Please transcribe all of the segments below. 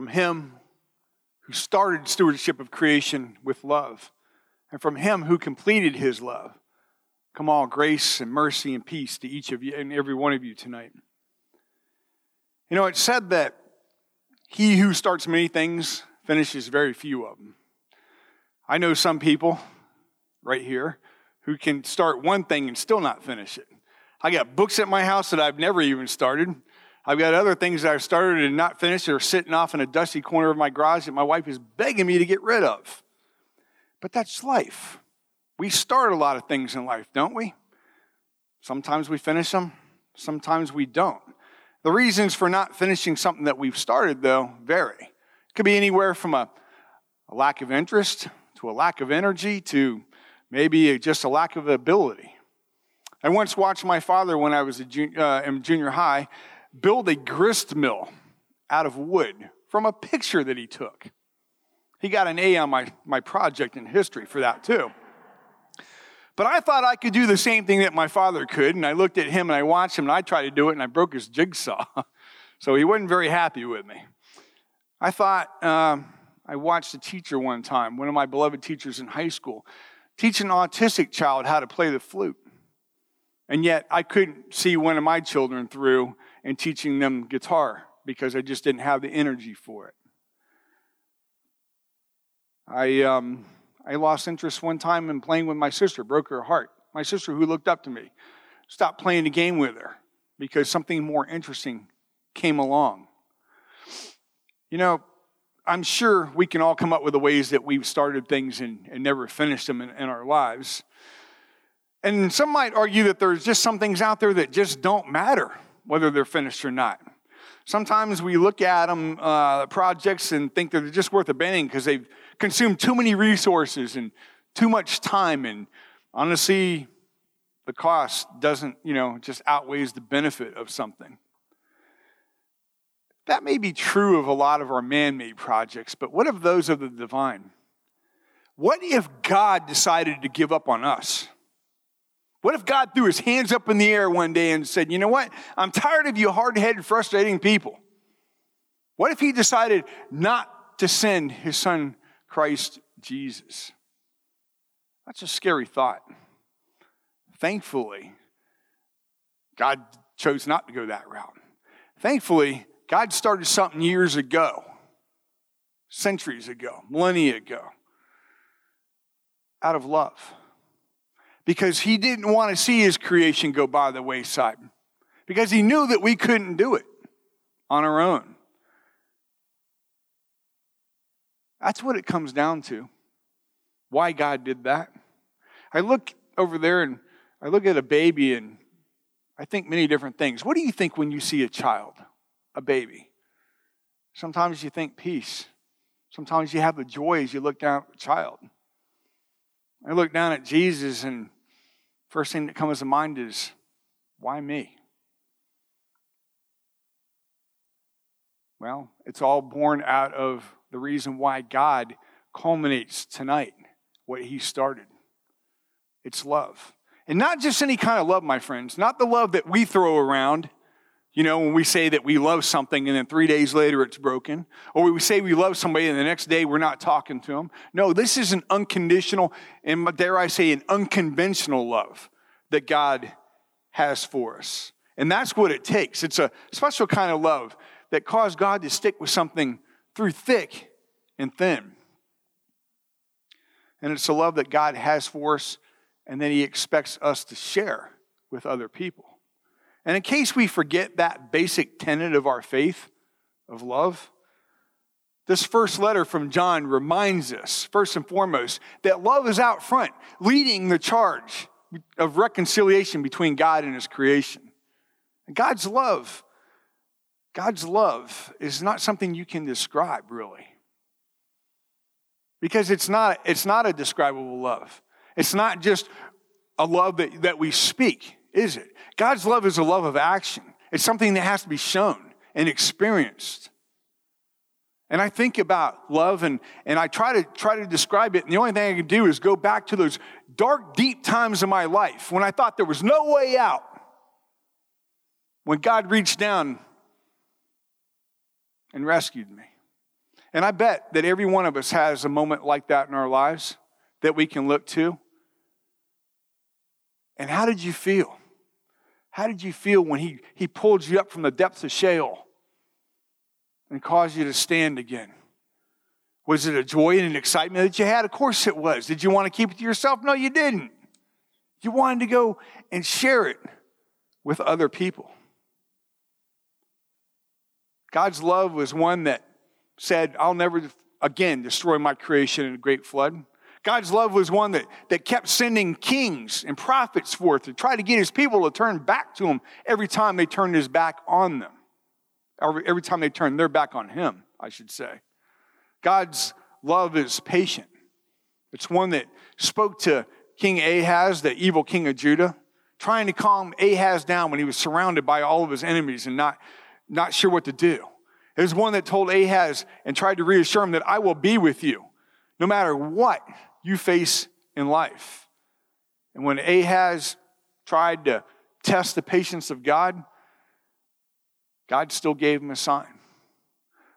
from Him who started stewardship of creation with love, and from Him who completed His love. Come all grace and mercy and peace to each of you and every one of you tonight. You know, it's said that he who starts many things finishes very few of them. I know some people right here who can start one thing and still not finish it. I got books at my house that I've never even started. I've got other things that I've started and not finished that are sitting off in a dusty corner of my garage that my wife is begging me to get rid of. But that's life. We start a lot of things in life, don't we? Sometimes we finish them, sometimes we don't. The reasons for not finishing something that we've started, though, vary. It could be anywhere from a, a lack of interest to a lack of energy to maybe just a lack of ability. I once watched my father when I was junior, uh, in junior high build a grist mill out of wood from a picture that he took. He got an A on my, my project in history for that, too. But I thought I could do the same thing that my father could, and I looked at him and I watched him and I tried to do it and I broke his jigsaw. so he wasn't very happy with me. I thought, um, I watched a teacher one time, one of my beloved teachers in high school, teach an autistic child how to play the flute. And yet I couldn't see one of my children through and teaching them guitar because I just didn't have the energy for it. I, um, I lost interest one time in playing with my sister, broke her heart. My sister, who looked up to me, stopped playing the game with her because something more interesting came along. You know, I'm sure we can all come up with the ways that we've started things and, and never finished them in, in our lives. And some might argue that there's just some things out there that just don't matter whether they're finished or not. Sometimes we look at them, uh, projects, and think they're just worth abandoning because they've consumed too many resources and too much time. And honestly, the cost doesn't, you know, just outweighs the benefit of something. That may be true of a lot of our man made projects, but what of those of the divine? What if God decided to give up on us? What if God threw his hands up in the air one day and said, You know what? I'm tired of you hard headed, frustrating people. What if he decided not to send his son, Christ Jesus? That's a scary thought. Thankfully, God chose not to go that route. Thankfully, God started something years ago, centuries ago, millennia ago, out of love because he didn't want to see his creation go by the wayside because he knew that we couldn't do it on our own. That's what it comes down to. Why God did that. I look over there and I look at a baby and I think many different things. What do you think when you see a child, a baby? Sometimes you think peace. Sometimes you have the joy as you look down at a child. I look down at Jesus, and first thing that comes to mind is, why me? Well, it's all born out of the reason why God culminates tonight what He started. It's love. And not just any kind of love, my friends, not the love that we throw around you know, when we say that we love something and then three days later it's broken, or we say we love somebody and the next day we're not talking to them. No, this is an unconditional and dare I say, an unconventional love that God has for us. And that's what it takes. It's a special kind of love that caused God to stick with something through thick and thin. And it's a love that God has for us and that He expects us to share with other people. And in case we forget that basic tenet of our faith, of love, this first letter from John reminds us, first and foremost, that love is out front, leading the charge of reconciliation between God and His creation. God's love, God's love is not something you can describe, really. Because it's not, it's not a describable love. It's not just a love that, that we speak is it? God's love is a love of action. It's something that has to be shown and experienced. And I think about love and, and I try to try to describe it, and the only thing I can do is go back to those dark, deep times of my life when I thought there was no way out. When God reached down and rescued me. And I bet that every one of us has a moment like that in our lives that we can look to. And how did you feel? How did you feel when he, he pulled you up from the depths of Sheol and caused you to stand again? Was it a joy and an excitement that you had? Of course it was. Did you want to keep it to yourself? No, you didn't. You wanted to go and share it with other people. God's love was one that said, I'll never again destroy my creation in a great flood. God's love was one that, that kept sending kings and prophets forth to try to get his people to turn back to him every time they turned his back on them. Every, every time they turned their back on him, I should say. God's love is patient. It's one that spoke to King Ahaz, the evil king of Judah, trying to calm Ahaz down when he was surrounded by all of his enemies and not, not sure what to do. It was one that told Ahaz and tried to reassure him that I will be with you no matter what you face in life. And when Ahaz tried to test the patience of God, God still gave him a sign.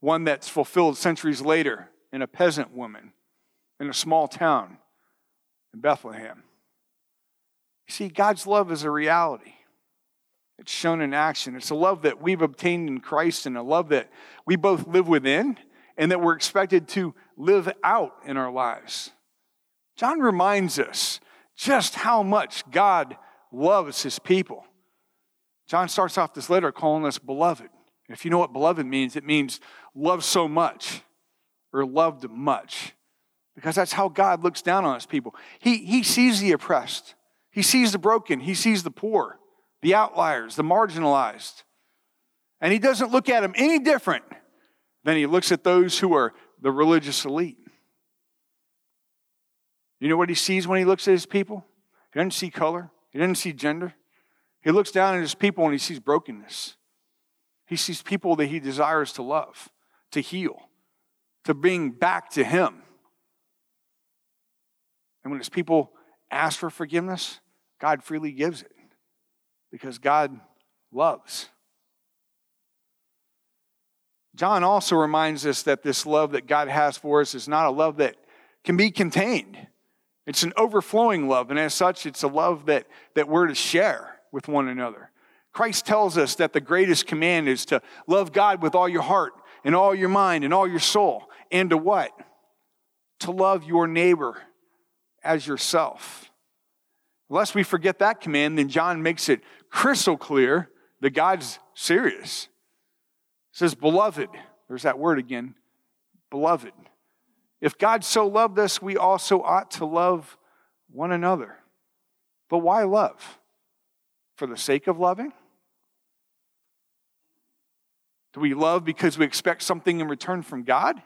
One that's fulfilled centuries later in a peasant woman in a small town in Bethlehem. You see, God's love is a reality. It's shown in action. It's a love that we've obtained in Christ and a love that we both live within and that we're expected to live out in our lives. John reminds us just how much God loves his people. John starts off this letter calling us beloved. If you know what beloved means, it means love so much or loved much because that's how God looks down on his people. He, he sees the oppressed, he sees the broken, he sees the poor, the outliers, the marginalized. And he doesn't look at them any different than he looks at those who are the religious elite. You know what he sees when he looks at his people? He doesn't see color, he doesn't see gender. He looks down at his people and he sees brokenness. He sees people that he desires to love, to heal, to bring back to him. And when his people ask for forgiveness, God freely gives it because God loves. John also reminds us that this love that God has for us is not a love that can be contained. It's an overflowing love, and as such, it's a love that, that we're to share with one another. Christ tells us that the greatest command is to love God with all your heart and all your mind and all your soul, and to what? To love your neighbor as yourself. Lest we forget that command, then John makes it crystal clear that God's serious. It says, Beloved, there's that word again, beloved. If God so loved us, we also ought to love one another. But why love? For the sake of loving? Do we love because we expect something in return from God?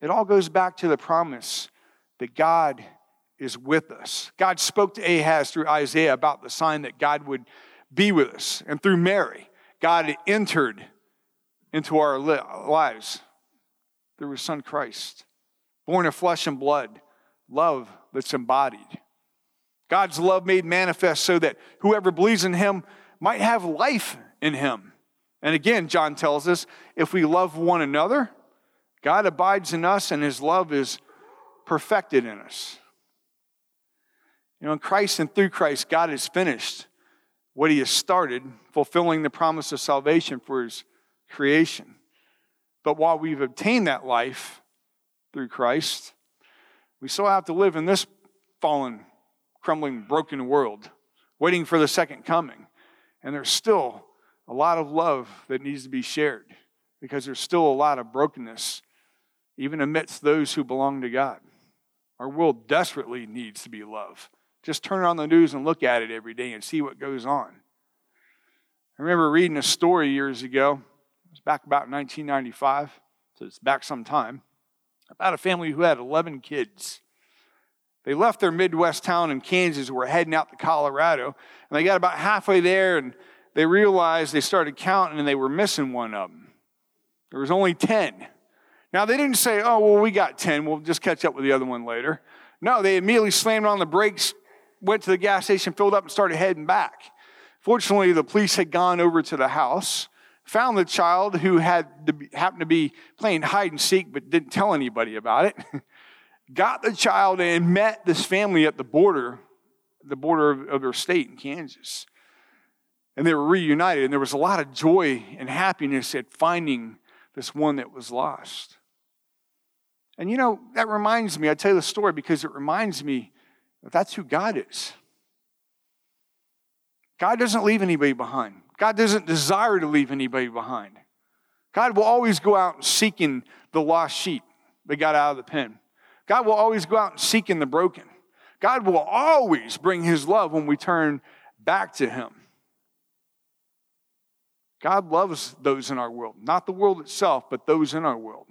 It all goes back to the promise that God is with us. God spoke to Ahaz through Isaiah about the sign that God would be with us. And through Mary, God entered into our lives through his son Christ, born of flesh and blood, love that's embodied. God's love made manifest so that whoever believes in him might have life in him. And again, John tells us if we love one another, God abides in us and his love is perfected in us. You know, in Christ and through Christ, God has finished what He has started, fulfilling the promise of salvation for His creation. But while we've obtained that life through Christ, we still have to live in this fallen, crumbling, broken world, waiting for the second coming. And there's still a lot of love that needs to be shared because there's still a lot of brokenness, even amidst those who belong to God. Our world desperately needs to be loved. Just turn on the news and look at it every day and see what goes on. I remember reading a story years ago, was back about 1995, so it's back some time, about a family who had 11 kids. They left their Midwest town in Kansas were heading out to Colorado. And they got about halfway there and they realized they started counting and they were missing one of them. There was only 10. Now, they didn't say, oh, well, we got 10. We'll just catch up with the other one later. No, they immediately slammed on the brakes, went to the gas station, filled up, and started heading back. Fortunately, the police had gone over to the house found the child who had to be, happened to be playing hide and seek but didn't tell anybody about it. got the child and met this family at the border, the border of, of their state in Kansas. And they were reunited, and there was a lot of joy and happiness at finding this one that was lost. And you know, that reminds me, I tell you the story because it reminds me that that's who God is. God doesn't leave anybody behind. God doesn't desire to leave anybody behind. God will always go out seeking the lost sheep that got out of the pen. God will always go out seeking the broken. God will always bring his love when we turn back to him. God loves those in our world, not the world itself, but those in our world.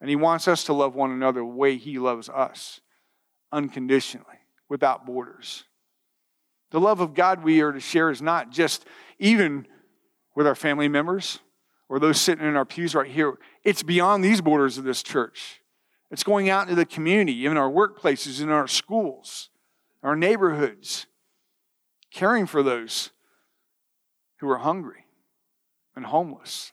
And he wants us to love one another the way he loves us, unconditionally, without borders. The love of God we are to share is not just even with our family members or those sitting in our pews right here. It's beyond these borders of this church. It's going out into the community, in our workplaces, in our schools, our neighborhoods, caring for those who are hungry and homeless,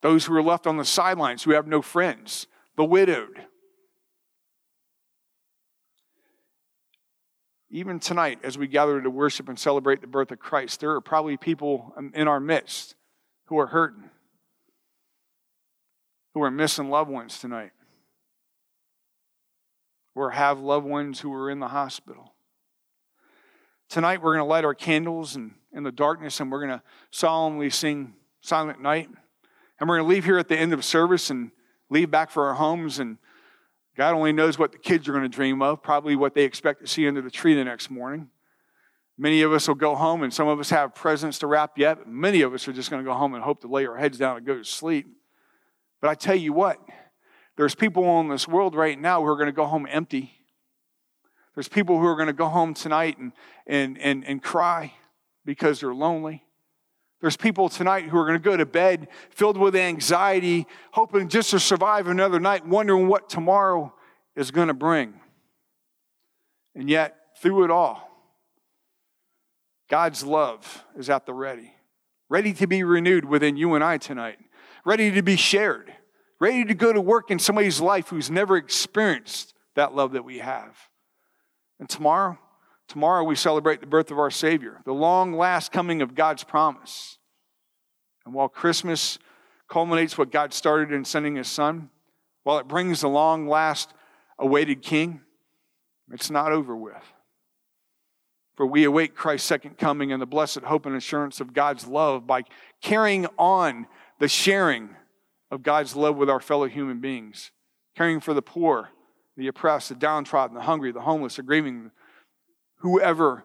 those who are left on the sidelines, who have no friends, the widowed, even tonight, as we gather to worship and celebrate the birth of Christ, there are probably people in our midst who are hurting, who are missing loved ones tonight, or have loved ones who are in the hospital. Tonight, we're going to light our candles in, in the darkness and we're going to solemnly sing Silent Night. And we're going to leave here at the end of service and leave back for our homes and God only knows what the kids are going to dream of, probably what they expect to see under the tree the next morning. Many of us will go home, and some of us have presents to wrap yet. Many of us are just going to go home and hope to lay our heads down and go to sleep. But I tell you what, there's people in this world right now who are going to go home empty. There's people who are going to go home tonight and, and, and, and cry because they're lonely. There's people tonight who are going to go to bed filled with anxiety, hoping just to survive another night, wondering what tomorrow is going to bring. And yet, through it all, God's love is at the ready, ready to be renewed within you and I tonight, ready to be shared, ready to go to work in somebody's life who's never experienced that love that we have. And tomorrow, Tomorrow we celebrate the birth of our Savior, the long last coming of God's promise. And while Christmas culminates what God started in sending His Son, while it brings the long last awaited King, it's not over with. For we await Christ's second coming and the blessed hope and assurance of God's love by carrying on the sharing of God's love with our fellow human beings, caring for the poor, the oppressed, the downtrodden, the hungry, the homeless, the grieving, whoever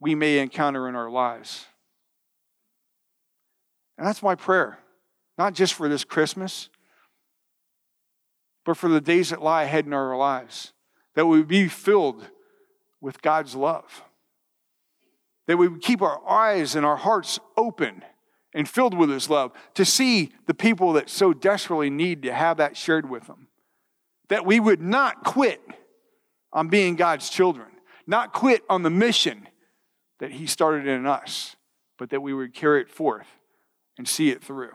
we may encounter in our lives. And that's my prayer, not just for this Christmas, but for the days that lie ahead in our lives, that we be filled with God's love, that we keep our eyes and our hearts open and filled with His love to see the people that so desperately need to have that shared with them, that we would not quit on being God's children not quit on the mission that He started in us, but that we would carry it forth and see it through.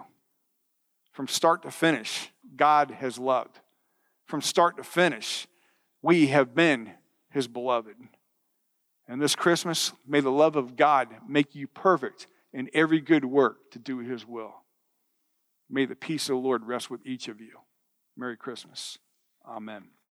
From start to finish, God has loved. From start to finish, we have been His beloved. And this Christmas, may the love of God make you perfect in every good work to do His will. May the peace of the Lord rest with each of you. Merry Christmas. Amen.